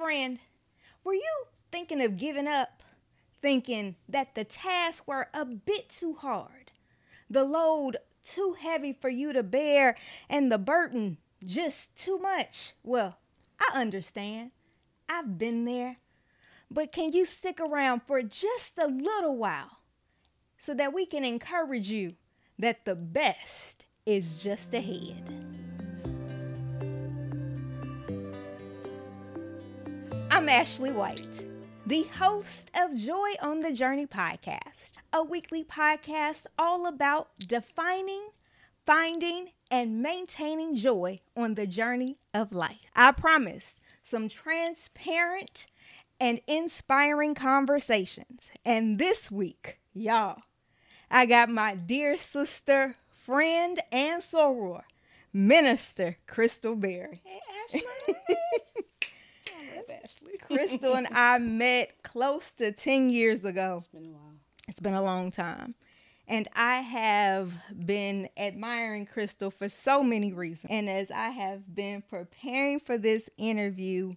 friend, were you thinking of giving up? Thinking that the tasks were a bit too hard, the load too heavy for you to bear, and the burden just too much? Well, I understand. I've been there. But can you stick around for just a little while so that we can encourage you that the best is just ahead? I'm Ashley White, the host of Joy on the Journey podcast, a weekly podcast all about defining, finding, and maintaining joy on the journey of life. I promise some transparent and inspiring conversations. And this week, y'all, I got my dear sister, friend, and soror, Minister Crystal Berry. Hey, Ashley. Crystal and I met close to 10 years ago. It's been a while. It's been a long time. And I have been admiring Crystal for so many reasons. And as I have been preparing for this interview,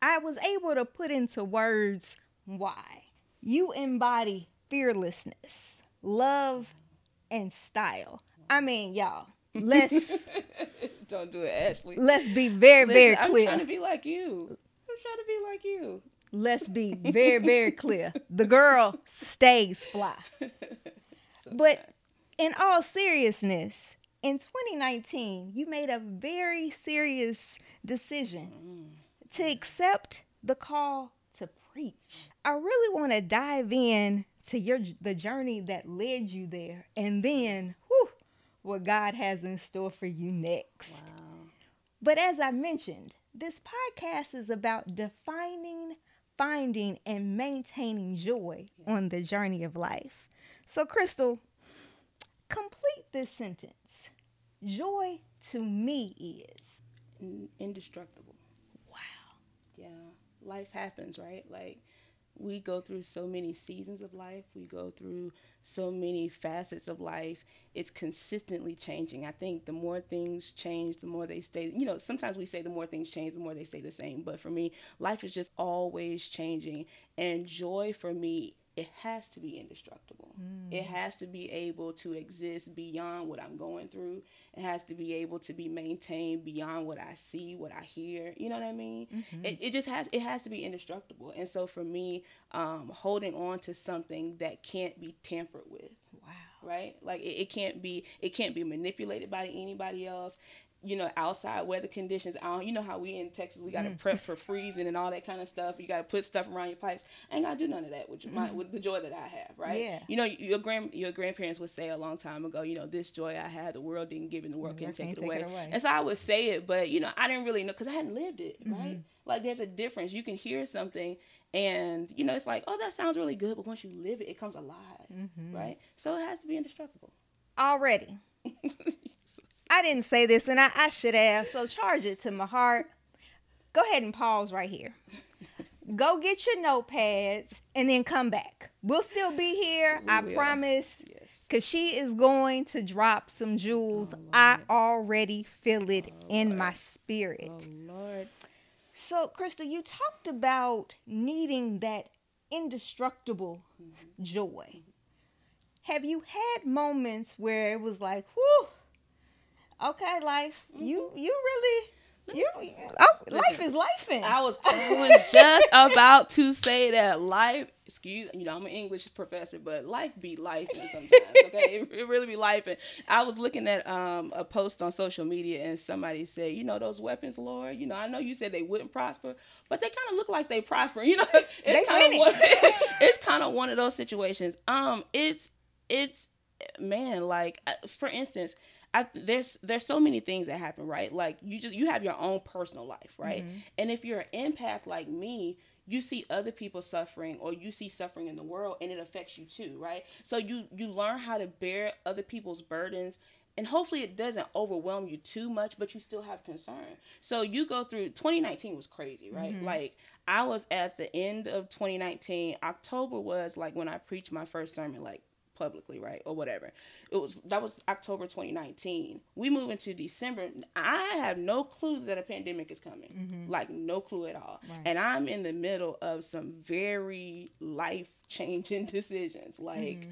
I was able to put into words why. You embody fearlessness, love, and style. I mean, y'all, let's don't do it, Ashley. Let's be very, Listen, very clear. I'm trying to be like you. I'm trying to be like you. Let's be very, very clear. The girl stays fly. So But bad. in all seriousness, in 2019, you made a very serious decision mm. to accept the call to preach. I really want to dive in to your the journey that led you there and then whew, what God has in store for you next. wow. But as I mentioned, this podcast is about defining, finding, and maintaining joy on the journey of life. So, Crystal, complete this sentence. Joy to me is. Indestructible. Wow. Yeah. Life happens, right? Like we go through so many seasons of life. We go through so many facets of life. It's consistently changing. I think the more things change, the more they stay. You know, sometimes we say the more things change, the more they stay the same. But for me, life is just always changing. And joy for me, it has to be indestructible. It has to be able to exist beyond what I'm going through. It has to be able to be maintained beyond what I see, what I hear. You know what I mean? It, it just has it has to be indestructible. And so for me, um, holding on to something that can't be tampered with Wow. right like it, it can't be it can't be manipulated by anybody else you know outside weather conditions I don't, you know how we in texas we got to mm. prep for freezing and all that kind of stuff. You got to put stuff around your pipes. I ain't gotta do none of that with your, my, mm. with the joy that i have right? Yeah. you know your grand your grandparents would say a long time ago you know this joy i had the world didn't give it the world The can world take can't it take away it away. and so i would say it but you know i didn't really know because i hadn't lived it right? Mm-hmm. Like there's a difference. You can hear something and you know it's like oh that sounds really good but once you live it it comes alive mm-hmm. right? So it has to be indestructible. Already. I didn't say this and I, I should have, so charge it to my heart. Go ahead and pause right here. Go get your notepads and then come back. We'll still be here, We I will. promise. yes Cause she is going to drop some jewels. I oh, already feel it oh, in my spirit. oh lord So, Crystal, you talked about needing that indestructible mm-hmm. joy. Have you had moments where it was like, whew, okay, life, you you really you oh, life is life in. I was, I was just about to say that life, excuse, you know, I'm an English professor, but life be life sometimes. Okay, it, it really be life. And I was looking at um, a post on social media, and somebody said, you know, those weapons, Lord. You know, I know you said they wouldn't prosper, but they kind of look like they prosper. You know, it's kind of one, it's kind of one of those situations. Um, it's it's man, like uh, for instance. I, there's there's so many things that happen, right? Like you just you have your own personal life, right? Mm-hmm. And if you're an empath like me, you see other people suffering or you see suffering in the world and it affects you too, right? So you you learn how to bear other people's burdens and hopefully it doesn't overwhelm you too much, but you still have concern. So you go through 2019 was crazy, right? Mm-hmm. Like I was at the end of 2019. October was like when I preached my first sermon, like publicly, right, or whatever. It was that was October 2019. We move into December. I have no clue that a pandemic is coming, mm-hmm. like no clue at all. Right. And I'm in the middle of some very life changing decisions, like mm-hmm.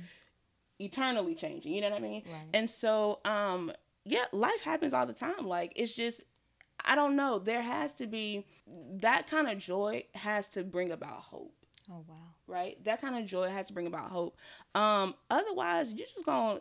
eternally changing. You know what I mean? Right. And so, um, yeah, life happens all the time. Like it's just I don't know. There has to be that kind of joy has to bring about hope. Oh wow. Right? That kind of joy has to bring about hope. Um otherwise you're just to,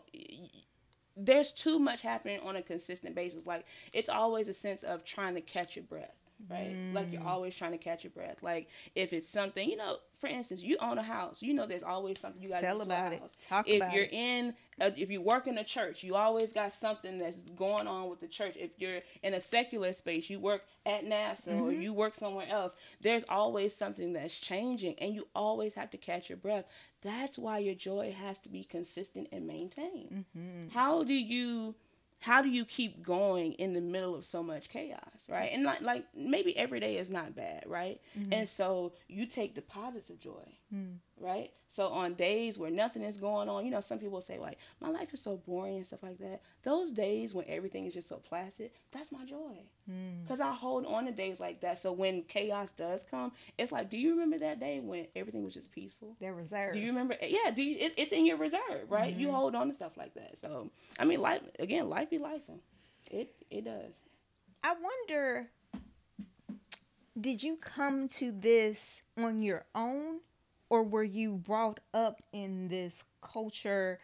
there's too much happening on a consistent basis. Like it's always a sense of trying to catch your breath right? Mm. Like you're mm. always trying to catch your breath. Like if it's something, you know, for instance, you own a house, you know, there's always something you got to tell about it. Talk if about you're it. in, a, if you work in a church, you always got something that's going on with the church. If you're in a secular space, you work at NASA mm-hmm. or you work somewhere else. There's always something that's changing, and you always have to catch your breath. That's why your joy has to be consistent and maintained. Mm-hmm. How do you? How do you keep going in the middle of so much chaos right? And like, like maybe every day is not bad right? Mm-hmm. and so you take deposits of joy mm. right so on days where nothing is going on, you know, some people say like, my life is so boring and stuff like that. Those days when everything is just so placid, that's my joy. Because mm. I hold on to days like that. So when chaos does come, it's like, do you remember that day when everything was just peaceful? They're reserved. Do you remember? Yeah, do you, it, it's in your reserve, right? Mm-hmm. You hold on to stuff like that. So I mean, life again, life be life. It it does. I wonder, did you come to this on your own? Or were you brought up in this culture?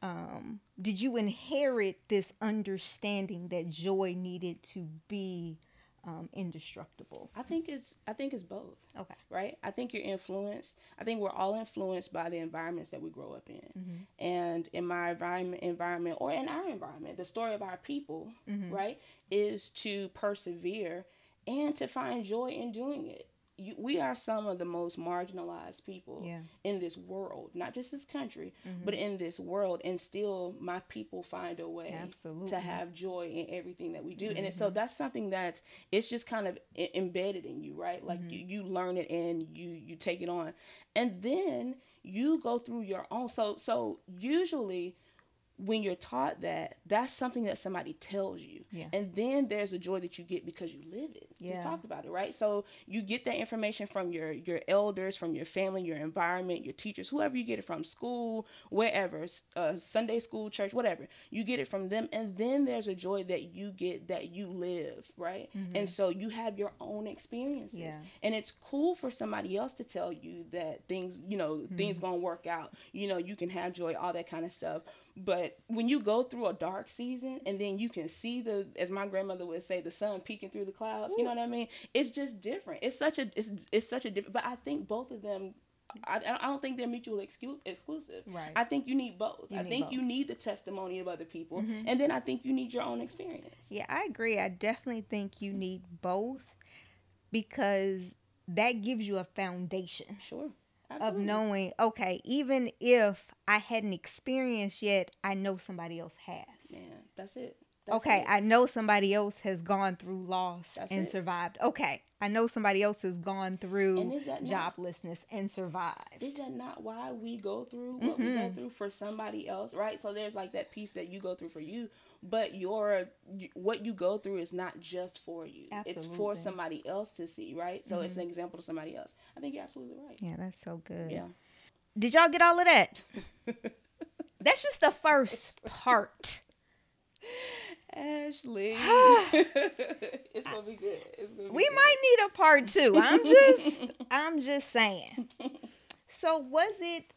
Um, did you inherit this understanding that joy needed to be um, indestructible? I think it's I think it's both. Okay. Right. I think you're influenced. I think we're all influenced by the environments that we grow up in. Mm-hmm. And in my environment, environment, or in our environment, the story of our people, mm-hmm. right, is to persevere and to find joy in doing it you, we are some of the most marginalized people yeah. in this world, not just this country, mm-hmm. but in this world. And still, my people find a way Absolutely. to have joy in everything that we do. Mm-hmm. And so that's something that it's just kind of embedded in you, right? Like mm-hmm. you, you learn it and you you take it on, and then you go through your own. So so usually when you're taught that, that's something that somebody tells you. Yeah. And then there's a joy that you get because you live it. Yeah. Just talked about it, right? So you get that information from your your elders, from your family, your environment, your teachers, whoever you get it from, school, wherever, uh, Sunday school, church, whatever. You get it from them, and then there's a joy that you get that you live, right? Mm-hmm. And so you have your own experiences, yeah. and it's cool for somebody else to tell you that things, you know, mm-hmm. things gonna work out. You know, you can have joy, all that kind of stuff. But when you go through a dark season and then you can see the, as my grandmother would say, the sun peeking through the clouds. Ooh. You know what I mean? It's just different. It's such a it's it's such a different. But I think both of them I, I don't think they're mutually exclu- exclusive. Right. I think you need both. You I need think both. you need the testimony of other people, mm-hmm. and then I think you need your own experience. Yeah, I agree. I definitely think you need both because that gives you a foundation. Sure. Absolutely. of knowing, okay, even if I hadn't experienced yet, I know somebody else has. Yeah, that's it. That's okay, it. I know somebody else has gone through loss that's and it. survived. Okay, I know somebody else has gone through joblessness not, and survived. Is that not why we go through what mm-hmm. we go mm-hmm. through for somebody else, right? So there's like that piece that you go through for you, but your what you go through is not just for you. Absolutely. It's for somebody else to see, right? So mm-hmm. it's an example to somebody else. I think you're absolutely right. Yeah, that's so good. Yeah. Did y'all get all of that? that's just the first part. Ashley. it's gonna be good. Gonna be we good. might need a part two. I'm just I'm just saying. So was it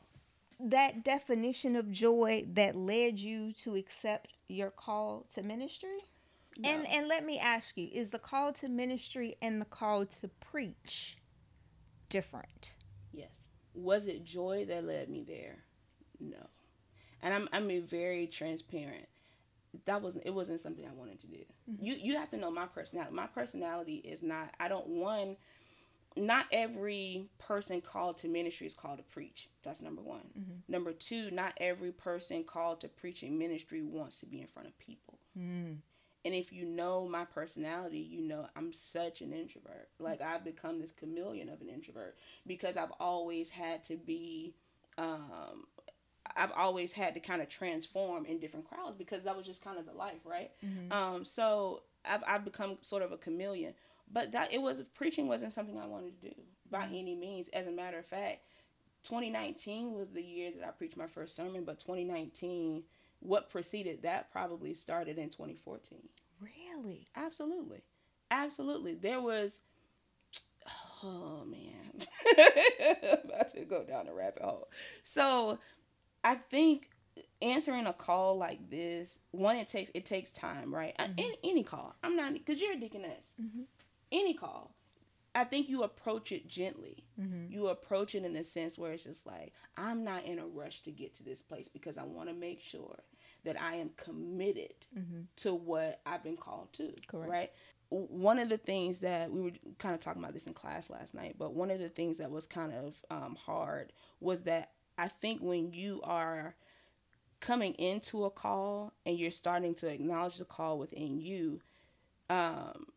that definition of joy that led you to accept your call to ministry? No. And and let me ask you, is the call to ministry and the call to preach different? Yes. Was it joy that led me there? No. And I'm I'm very transparent. That wasn't it wasn't something I wanted to do. Mm-hmm. You you have to know my personality. My personality is not I don't one not every person called to ministry is called to preach. That's number one. Mm-hmm. Number two, not every person called to preaching ministry wants to be in front of people. Mm. And if you know my personality, you know I'm such an introvert. Like I've become this chameleon of an introvert because I've always had to be um, I've always had to kind of transform in different crowds because that was just kind of the life, right? Mhm. Um, so I've, I've become sort of a chameleon. But that it was preaching wasn't something I wanted to do by Mhm. any means. As a matter of fact, 2019 was the year that I preached my first sermon, but 2019, what preceded that probably started in 2014. Really? Absolutely. Absolutely. There was oh man. about to go down a rabbit hole. So I think answering a call like this, one it takes it takes time, right? Mhm. Any, any call. I'm not because you're a deaconess. Mm-hmm. Any call. I think you approach it gently. Mm-hmm. You approach it in a sense where it's just like, I'm not in a rush to get to this place because I want to make sure that I am committed Mm-hmm. to what I've been called to. Correct. Right. One of the things that we were kind of talking about this in class last night, but one of the things that was kind of um, hard was that I think when you are coming into a call and you're starting to acknowledge the call within you, um,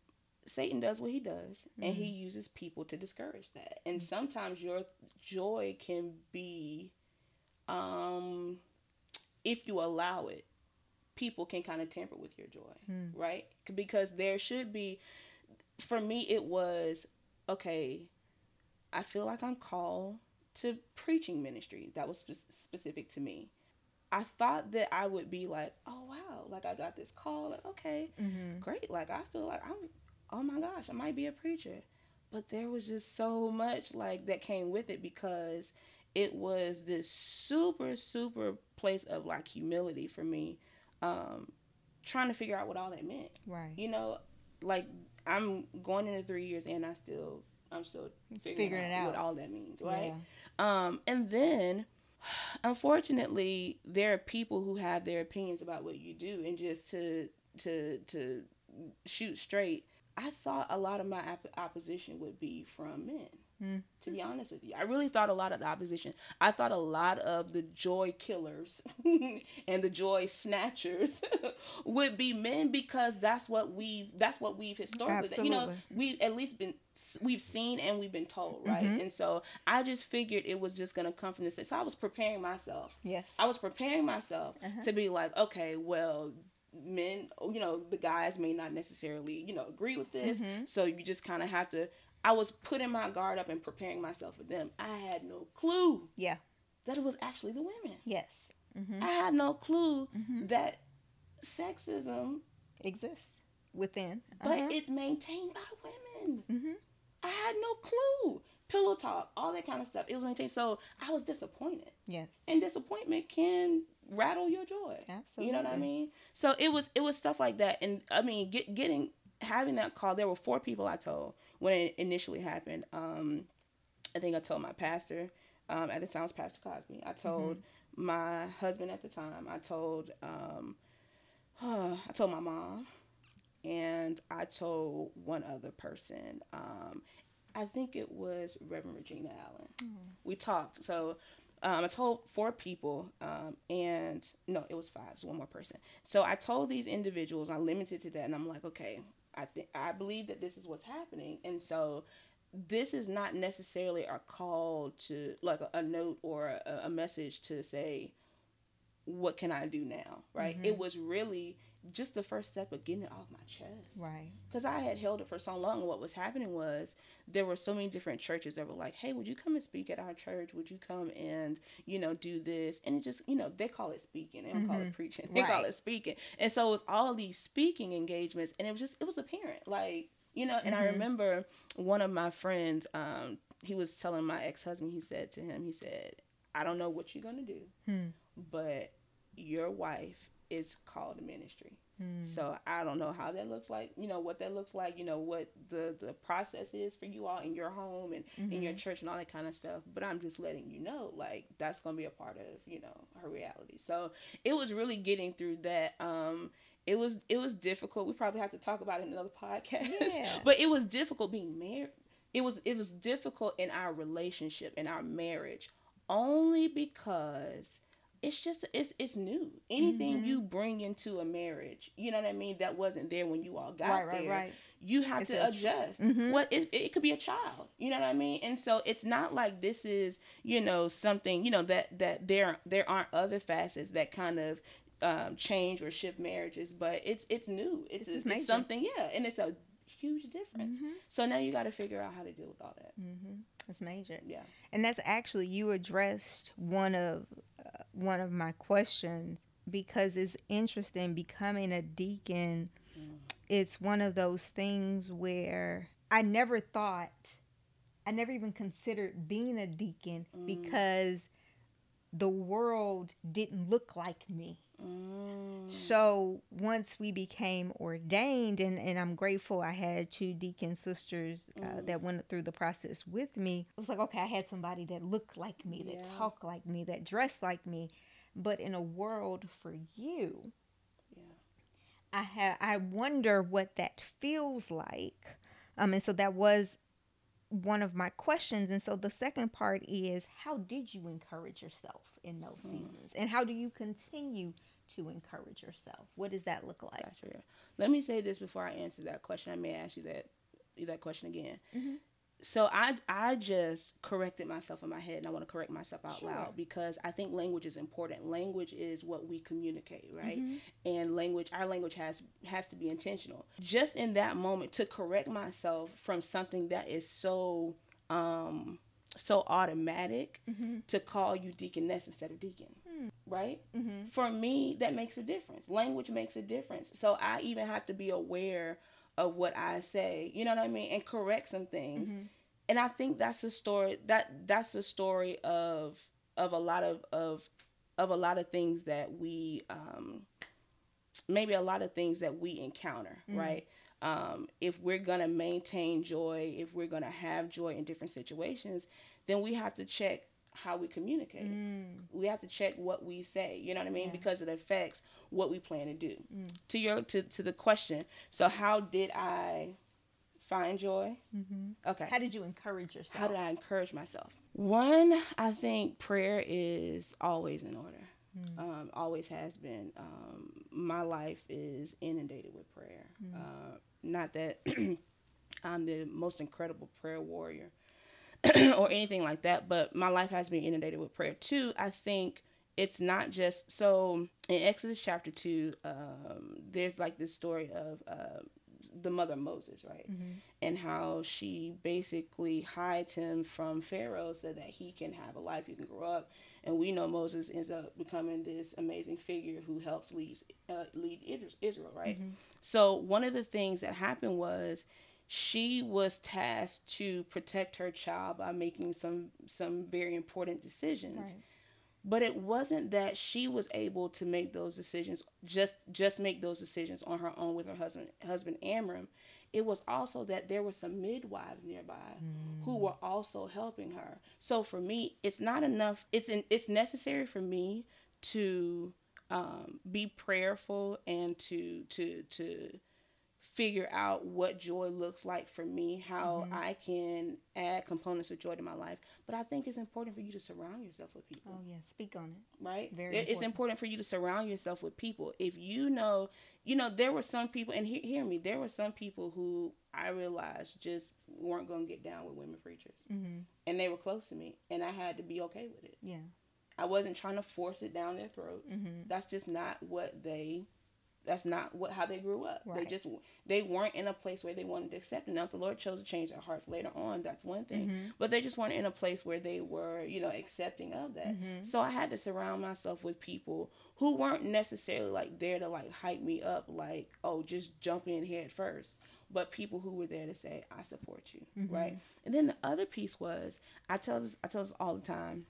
Satan does what he does, and he uses people to discourage that. And sometimes your joy can be, um, if you allow it, people can kind of tamper with your joy, Mm. right? Because there should be, for me, it was okay. I feel like I'm called to preaching ministry. That was spe- specific to me. I thought that I would be like, oh wow, like I got this call, like okay, Mm-hmm. great. Like I feel like I'm oh my gosh, I might be a preacher. But there was just so much like that came with it because it was this super, super place of like humility for me. Um, trying to figure out what all that meant. Right. You know, like I'm going into three years and I still I'm still figuring, Figuring it out, what all that means, right? Yeah. Um, and then, unfortunately, there are people who have their opinions about what you do, and just to to to shoot straight, I thought a lot of my op- opposition would be from men. Mm. To be honest with you, I really thought a lot of the opposition. I thought a lot of the joy killers and the joy snatchers would be men because that's what we've that's what we've historically you know we've at least been we've seen and we've been told right Mhm. and so i just figured it was just gonna come from this so i was preparing myself Yes. i was preparing myself Uh-huh. to be like okay well men you know the guys may not necessarily you know agree with this Mhm. so you just kind of have to i was putting my guard up and preparing myself for them i had no clue Yeah. that it was actually the women Yes. Mm-hmm. i had no clue Mhm. that sexism Exists within. but Uh-huh. it's maintained by women Mhm. I had no clue. Pillow talk, all that kind of stuff. It was maintained. So I was disappointed. Yes. And disappointment can rattle your joy. Absolutely. You know what I mean? So it was it was stuff like that. And I mean, get, getting having that call, there were four people I told when it initially happened. Um, I think I told my pastor. Um, at the time, it was Pastor Cosby. I told Mm-hmm. my husband at the time. I told um, I told my mom, and I told one other person. Um, I think it was Reverend Regina Allen. We talked. So um, I told four people, um, and no, it was five. So one more person. So I told these individuals. I limited to that, and I'm like, okay, I think I believe that this is what's happening, and so this is not necessarily a call to like a, a note or a, a message to say what can i do now right Mhm. it was really just the first step of getting it off my chest Right. because i had held it for so long what was happening was there were so many different churches that were like hey would you come and speak at our church would you come and you know do this and it just you know they call it speaking they don't call it Mhm. preaching they call it speaking and so it was all these speaking engagements and it was just it was apparent like you know and i Mhm. remember one of my friends um he was telling my ex-husband he said to him he said i don't know what you're gonna do Hmm. but your wife is called ministry Hmm. so i don't know how that looks like you know what that looks like you know what the the process is for you all in your home and in your Mhm. church and all that kind of stuff but i'm just letting you know like that's gonna be a part of you know her reality so it was really getting through that um it was it was difficult we probably have to talk about it in another podcast Yeah. but it was difficult being married it was it was difficult in our relationship in our marriage only because it's just it's it's new. Anything mm-hmm. you bring into a marriage, you know what I mean, that wasn't there when you all got right, right, there. Right. You have it's to adjust. Mm-hmm. What it, it could be a child, you know what I mean, and so it's not like this is you know something you know that that there there aren't other facets that kind of um, change or shift marriages, but it's it's new. It's, it's, it's something, yeah, and it's a huge difference. Mm-hmm. So now you got to figure out how to deal with all that. Mm-hmm. That's major. Yeah, and that's actually you addressed one of uh, one of my questions because it's interesting becoming a deacon. Mm. It's one of those things where I never thought, I never even considered being a deacon mm. because the world didn't look like me. Mm. So once we became ordained, and, and I'm grateful I had two deacon sisters uh, mm. that went through the process with me. It was like, okay, I had somebody that looked like me, that yeah. talked like me, that dressed like me. But in a world for you, yeah. I have I wonder what that feels like. Um, and so that was one of my questions. And so the second part is how did you encourage yourself in those mm. seasons? And how do you continue to encourage yourself? What does that look like? Gotcha. Let me say this before I answer that question. I may ask you that that question again. Mm-hmm. So I I just corrected myself in my head, and I want to correct myself out sure. loud because I think language is important. Language is what we communicate, right? Mm-hmm. And language, our language has has to be intentional. Just in that moment, to correct myself from something that is so um so automatic mm-hmm. to call you deaconess instead of deacon mm. right mm-hmm. for me that makes a difference language makes a difference so i even have to be aware of what i say you know what i mean and correct some things mm-hmm. and i think that's the story that that's the story of of a lot of of of a lot of things that we um maybe a lot of things that we encounter mm. right um, if we're going to maintain joy, if we're going to have joy in different situations, then we have to check how we communicate. Mm. We have to check what we say. You know what I mean? Yeah. Because it affects what we plan to do. Mm. To your to to the question. So how did I find joy? Mm-hmm. Okay. How did you encourage yourself? How did I encourage myself? One, I think prayer is always in order. Mm. Um, always has been. Um, my life is inundated with prayer. Mm. Uh, not that I'm the most incredible prayer warrior or anything like that, but my life has been inundated with prayer too. I think it's not just so in Exodus chapter 2, um, there's like this story of uh, the mother Moses, right? Mm-hmm. And how she basically hides him from Pharaoh so that he can have a life, he can grow up. And we know Moses ends up becoming this amazing figure who helps lead, uh, lead Israel, right? Mm-hmm. So one of the things that happened was she was tasked to protect her child by making some some very important decisions. Right. But it wasn't that she was able to make those decisions just just make those decisions on her own with her husband husband Amram. It was also that there were some midwives nearby mm. who were also helping her. So for me, it's not enough. It's in, it's necessary for me to um, be prayerful and to to to figure out what joy looks like for me, how mm-hmm. I can add components of joy to my life. But I think it's important for you to surround yourself with people. Oh yeah, speak on it. Right? Very. It's important. important for you to surround yourself with people. If you know, you know, there were some people, and he- hear me, there were some people who I realized just weren't going to get down with women preachers, mm-hmm. and they were close to me, and I had to be okay with it. Yeah. I wasn't trying to force it down their throats. Mm-hmm. That's just not what they that's not what how they grew up. Right. They just they weren't in a place where they wanted to accept it. Now if the Lord chose to change their hearts later on, that's one thing. Mm-hmm. But they just weren't in a place where they were, you know, accepting of that. Mm-hmm. So I had to surround myself with people who weren't necessarily like there to like hype me up like, oh, just jump in head first. But people who were there to say, I support you. Mm-hmm. Right. And then the other piece was I tell this I tell this all the time.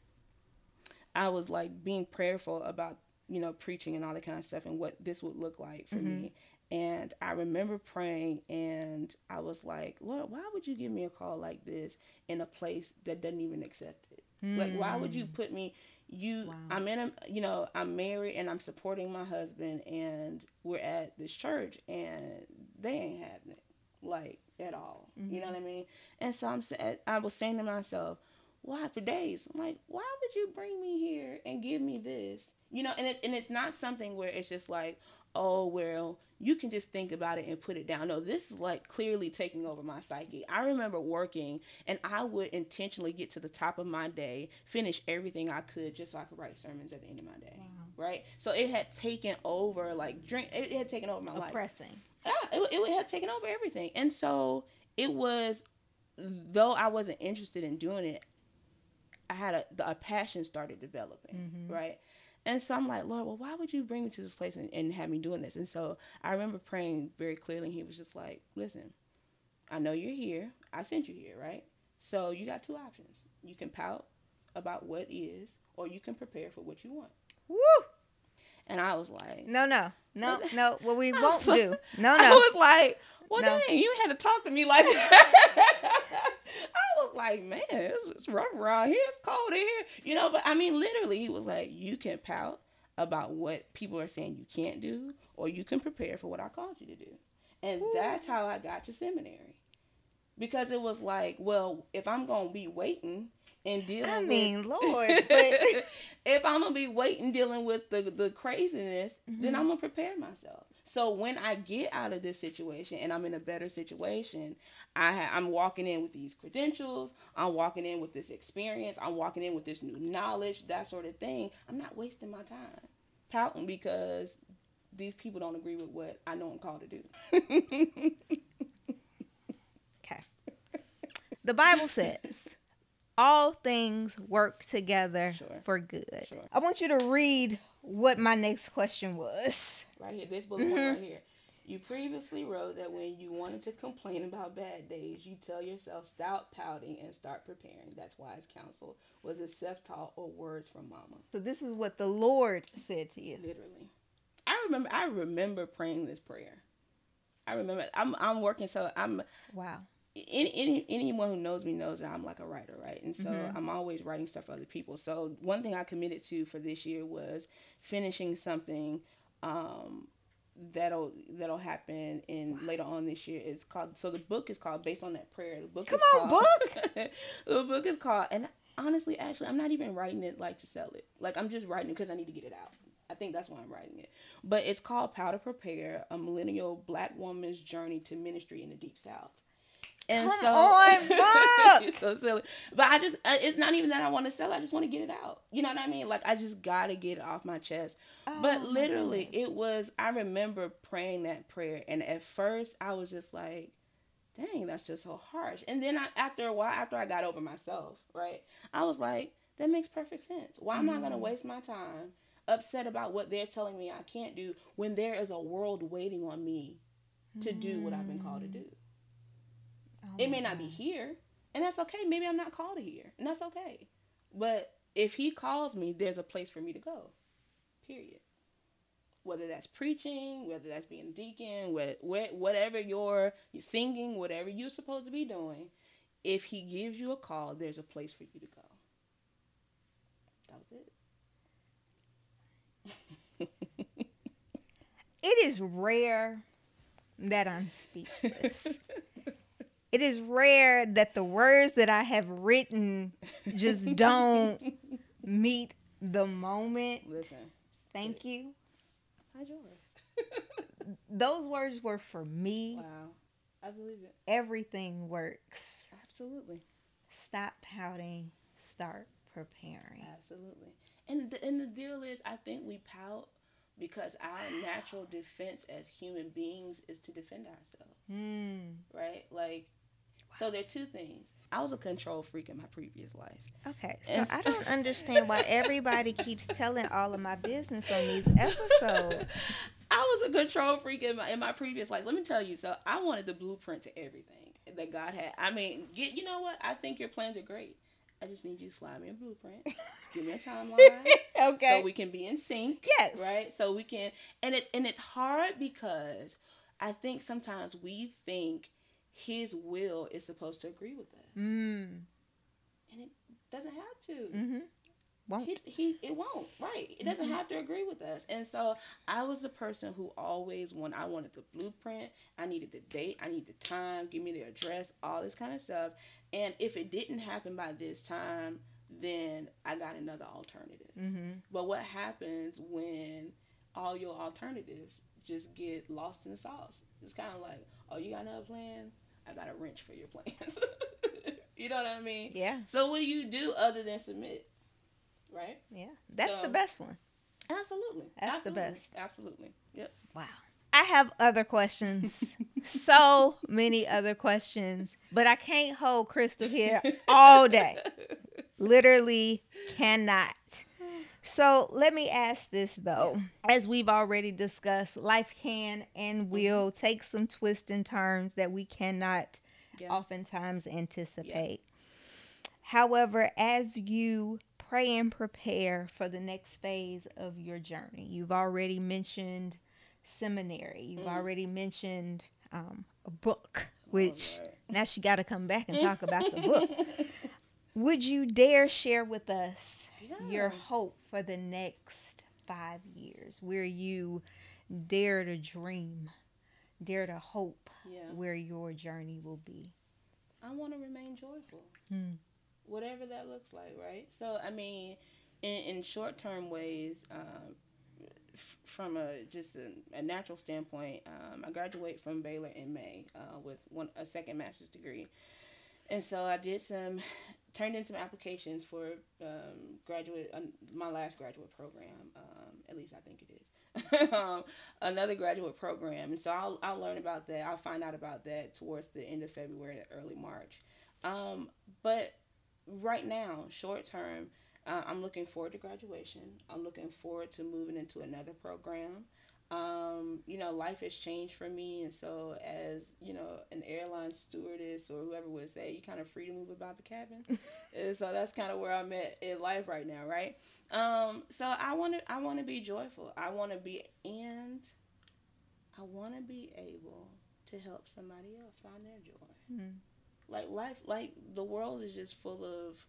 I was like being prayerful about you know, preaching and all that kind of stuff and what this would look like for mm-hmm. me. And I remember praying and I was like, Lord, why would you give me a call like this in a place that doesn't even accept it? Mm. Like, why would you mm. put me? You, wow. I'm in a, you know, I'm married and I'm supporting my husband and we're at this church and they ain't having it like at all. Mm-hmm. You know mm-hmm. what I mean? And so I'm, I was saying to myself, why for days? I'm like, why would you bring me here and give me this? You know, and it's and it's not something where it's just like, oh well, you can just think about it and put it down. No, this is like clearly taking over my psyche. I remember working and I would intentionally get to the top of my day, finish everything I could just so I could write sermons at the end of my day. Wow. Right? So it had taken over like drink it had taken over my Oppressing. life. Oppressing. Yeah, it, it had taken over everything. And so it was though I wasn't interested in doing it, I had a, a passion started developing, mm-hmm. right? And so I'm like, Lord, well, why would you bring me to this place and, and have me doing this? And so I remember praying very clearly. He was just like, listen, I know you're here. I sent you here, right? So you got two options. You can pout about what is, or you can prepare for what you want. Woo! And I was like, No, no, no, no. What we won't like, do. No, no. I was like, Well, no. dang, you had to talk to me like that. I was like, man, it's, it's rough around here. It's cold in here. You know, but I mean, literally, he was like, you can pout about what people are saying you can't do, or you can prepare for what I called you to do. And Ooh. that's how I got to seminary. Because it was like, well, if I'm going to be waiting and dealing I mean, with, Lord, if I'm going to be waiting dealing with the, the craziness, mm-hmm. then I'm going to prepare myself. So when I get out of this situation and I'm in a better situation, I ha- I'm walking in with these credentials. I'm walking in with this experience. I'm walking in with this new knowledge, that sort of thing. I'm not wasting my time pouting because these people don't agree with what I know I'm called to do. okay. The Bible says all things work together sure. for good. Sure. I want you to read what my next question was. Right here, this bullet mm-hmm. right here. You previously wrote that when you wanted to complain about bad days, you tell yourself stop pouting and start preparing. That's wise counsel. Was it self-taught or words from mama? So this is what the Lord said to you. Literally. I remember I remember praying this prayer. I remember I'm I'm working so I'm Wow. Any, any anyone who knows me knows that I'm like a writer, right? And so mm-hmm. I'm always writing stuff for other people. So one thing I committed to for this year was finishing something um, that'll that'll happen in later on this year. It's called so the book is called based on that prayer. The book Come on, called, book. the book is called and honestly, actually, I'm not even writing it like to sell it. Like I'm just writing it because I need to get it out. I think that's why I'm writing it. But it's called Pout or Prepare: A Millennial Black Woman's Journey to Ministry in the Deep South. And Come so, on, it's so silly. But I just, uh, it's not even that I want to sell. I just want to get it out. You know what I mean? Like I just gotta get it off my chest. Oh, but literally, it was. I remember praying that prayer, and at first, I was just like, "Dang, that's just so harsh." And then I, after a while, after I got over myself, right, I was like, "That makes perfect sense. Why am mm. I gonna mm-hmm. waste my time?" upset about what they're telling me I can't do when there is a world waiting on me to do what I've been called to do. Oh it may oh. not be here, and that's okay. Maybe I'm not called here, and that's okay. But if he calls me, there's a place for me to go. Period. Whether that's preaching, whether that's being a deacon, whatever you're, you're singing, whatever you're supposed to be doing, if he gives you a call, there's a place for you to go. That was it. it is rare that I'm speechless. it is rare that the words that I have written just don't meet the moment. Listen. Thank you. Hi, George. Those words were for me. Wow. I believe it. Everything works. Absolutely. Stop pouting. Start preparing. Absolutely. And the, and the deal is, I think we pout because our natural defense as human beings is to defend ourselves. Mm. Right? Like so there are two things. I was a control freak in my previous life. Okay, so I don't understand why everybody keeps telling all of my business on these episodes. I was a control freak in my in my previous life. Let me tell you. So I wanted the blueprint to everything that God had. I mean, get you know what? I think your plans are great. I just need you to slide me a blueprint. Give me a timeline. okay. So we can be in sync. Yes. Right. So we can, and it's and it's hard because I think sometimes we think his will is supposed to agree with us. Mm. And it doesn't have to. Mm-hmm. won't. He, he it won't. Right. It doesn't Mhm. have to agree with us. And so I was the person who always when I wanted the blueprint, I needed the date, I need the time, give me the address, all this kind of stuff. And if it didn't happen by this time, then I got another alternative. Mm-hmm. But what happens when all your alternatives just get lost in the sauce? It's kind of like, oh, you got another plan? I got a wrench for your plans. you know what I mean? Yeah, So what do you do other than submit? Right? yeah. That's the best one. Absolutely. That's the best. Absolutely. Yep. Wow. I have other questions. so many other questions. But I can't hold Crystal here all day. Literally cannot. So let me ask this though. As we've already discussed, life can and will take some twists and turns that we cannot Yeah. oftentimes anticipate. However, as you pray and prepare for the next phase of your journey, you've already mentioned seminary, you've Mm. already mentioned um, a book, which All right. now she got to come back and talk about the book. Would you dare share with us your hope for the next five years, where you dare to dream, dare to hope Yeah. where your journey will be? I want to remain joyful. Hmm. Whatever that looks like, right? So, I mean, in, in short term ways, um, f- from a just a, a natural standpoint, um, I graduate from Baylor in May uh, with one a second master's degree, and so I did some turned in some applications for um, graduate uh, my last graduate program. Um, at least I think it is. um, another graduate program, and so I'll I'll learn about that. I'll find out about that towards the end of February, early March. Um, but right now, short term, uh, I'm looking forward to graduation. I'm looking forward to moving into another program. Um, you know, life has changed for me, and so as you know, an airline stewardess or whoever would say, you kind of free to move about the cabin. and so that's kind of where I'm at in life right now, right? Um, so I want to, I want to be joyful. I want to be, and I want to be able to help somebody else find their joy Hmm. like life like the world is just full of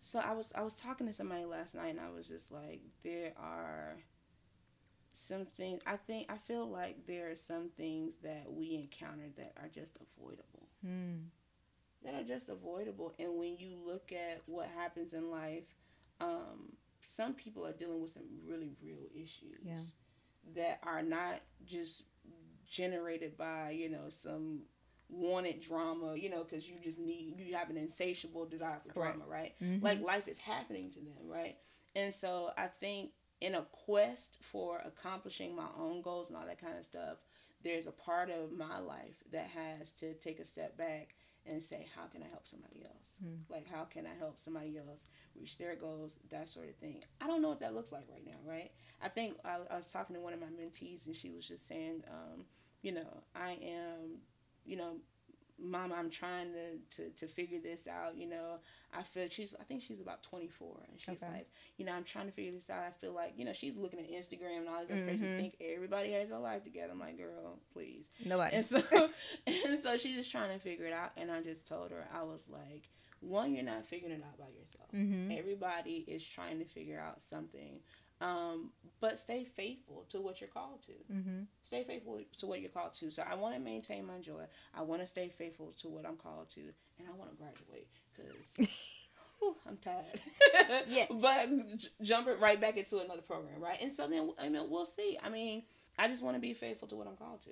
so i was i was talking to somebody last night and i was just like there are some things i think i feel like there are some things that we encounter that are just avoidable Hmm. that are just avoidable and when you look at what happens in life um, some people are dealing with some really real issues Yeah. that are not just generated by you know some wanted drama you know because you just need you have an insatiable desire for Correct. drama right Mhm. like life is happening to them right and so i think in a quest for accomplishing my own goals and all that kind of stuff there's a part of my life that has to take a step back and say how can i help somebody else? Hmm. like how can i help somebody else reach their goals? That sort of thing. I don't know what that looks like right now right? I think i, I was talking to one of my mentees and she was just saying um, you know i am you know mom i'm trying to, to to figure this out you know i feel she's i think she's about 24 and she's Okay. like you know i'm trying to figure this out i feel like you know she's looking at instagram and all this other crazy Mhm. think everybody has their life together i'm like girl please Nobody. and so and so she's just trying to figure it out and i just told her i was like one you're not figuring it out by yourself mm-hmm. everybody is trying to figure out something um, but stay faithful to what you're called to. Mm-hmm. stay faithful to what you're called to. So i want to maintain my joy. I want to stay faithful to what i'm called to. And i want to graduate because i'm tired. Yes. but j- jump it right back into another program right? And so then i mean we'll see. I mean i just want to be faithful to what i'm called to.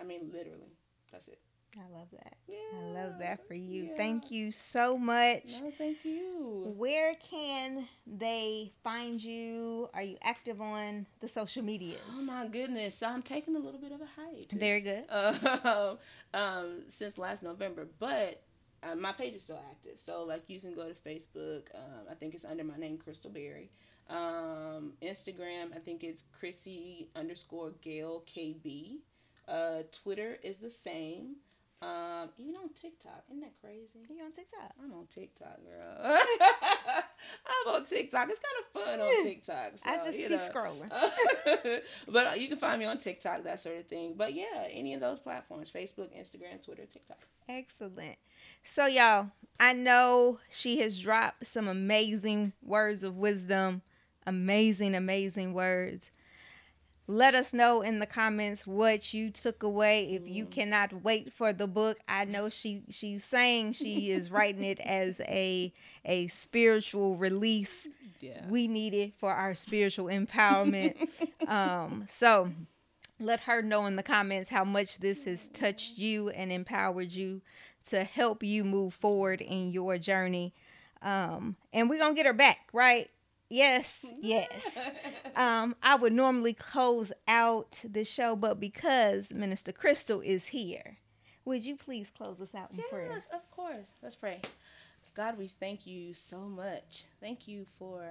I mean literally. That's it I love that. yeah I love that for you. yeah. Thank you so much. no thank you Where can they find you? Are you active on the social medias? Oh my goodness! So I'm taking a little bit of a hiatus. Very good. Uh, um, since last November, but uh, my page is still active. So like you can go to Facebook. Um, I think it's under my name, Crystal Berry. Um, Instagram, I think it's Chrissy underscore Gail KB. Uh, Twitter is the same. Um, even on TikTok, isn't that crazy? You on TikTok? I'm on TikTok, girl. I'm on TikTok. It's kind of fun on TikTok. So, I just keep know. scrolling. but you can find me on TikTok, that sort of thing. But yeah, any of those platforms Facebook, Instagram, Twitter, TikTok. Excellent. So, y'all, I know she has dropped some amazing words of wisdom, amazing, amazing words. Let us know in the comments what you took away. If you mm. cannot wait for the book, I know she she's saying she is writing it as a a spiritual release. Yeah. We need it for our spiritual empowerment. um, so let her know in the comments how much this has touched you and empowered you to help you move forward in your journey. Um, and we're gonna get her back, right? Yes, yes. um, I would normally close out the show, but because Minister Crystal is here, would you please close us out in yes, prayer? Yes, of course. Let's pray. God, we thank you so much. Thank you for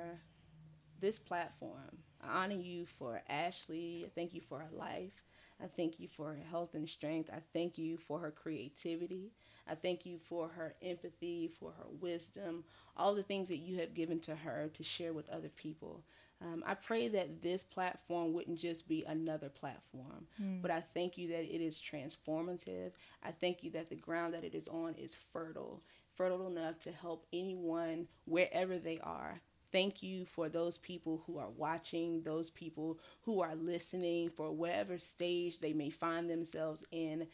this platform. I honor you for Ashley. I thank you for her life. I thank you for her health and strength. I thank you for her creativity. I thank you for her empathy, for her wisdom, all the things that you have given to her to share with other people. Um, I pray that this platform wouldn't just be another platform, mm. but I thank you that it is transformative. I thank you that the ground that it is on is fertile, fertile enough to help anyone wherever they are. Thank you for those people who are watching, those people who are listening, for whatever stage they may find themselves in.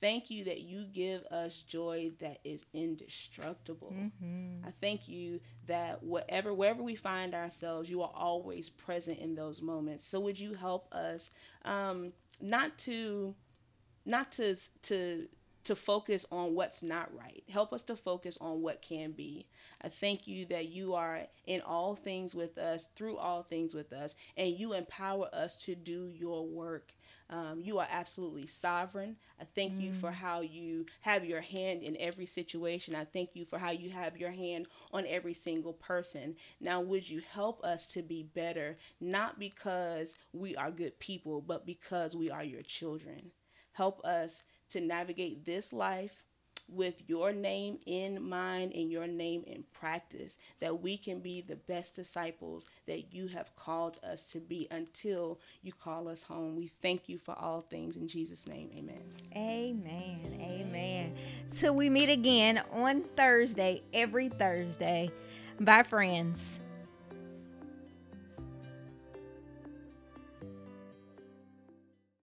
Thank you that you give us joy that is indestructible. Mm-hmm. I thank you that whatever wherever we find ourselves, you are always present in those moments. So would you help us um, not to not to to to focus on what's not right. Help us to focus on what can be. I thank you that you are in all things with us, through all things with us, and you empower us to do your work um, you are absolutely sovereign. I thank mm. you for mm. how you have your hand in every situation. I thank you for how you have your hand on every single person. Now, would you help us to be better, not because we are good people, but because we are your children? Help us to navigate this life with your name in mind and your name in practice, that we can be the best disciples that you have called us to be until you call us home. We thank you for all things in Jesus' name. Amen. Amen. Amen. Till we meet again on Thursday, every Thursday. Bye, friends.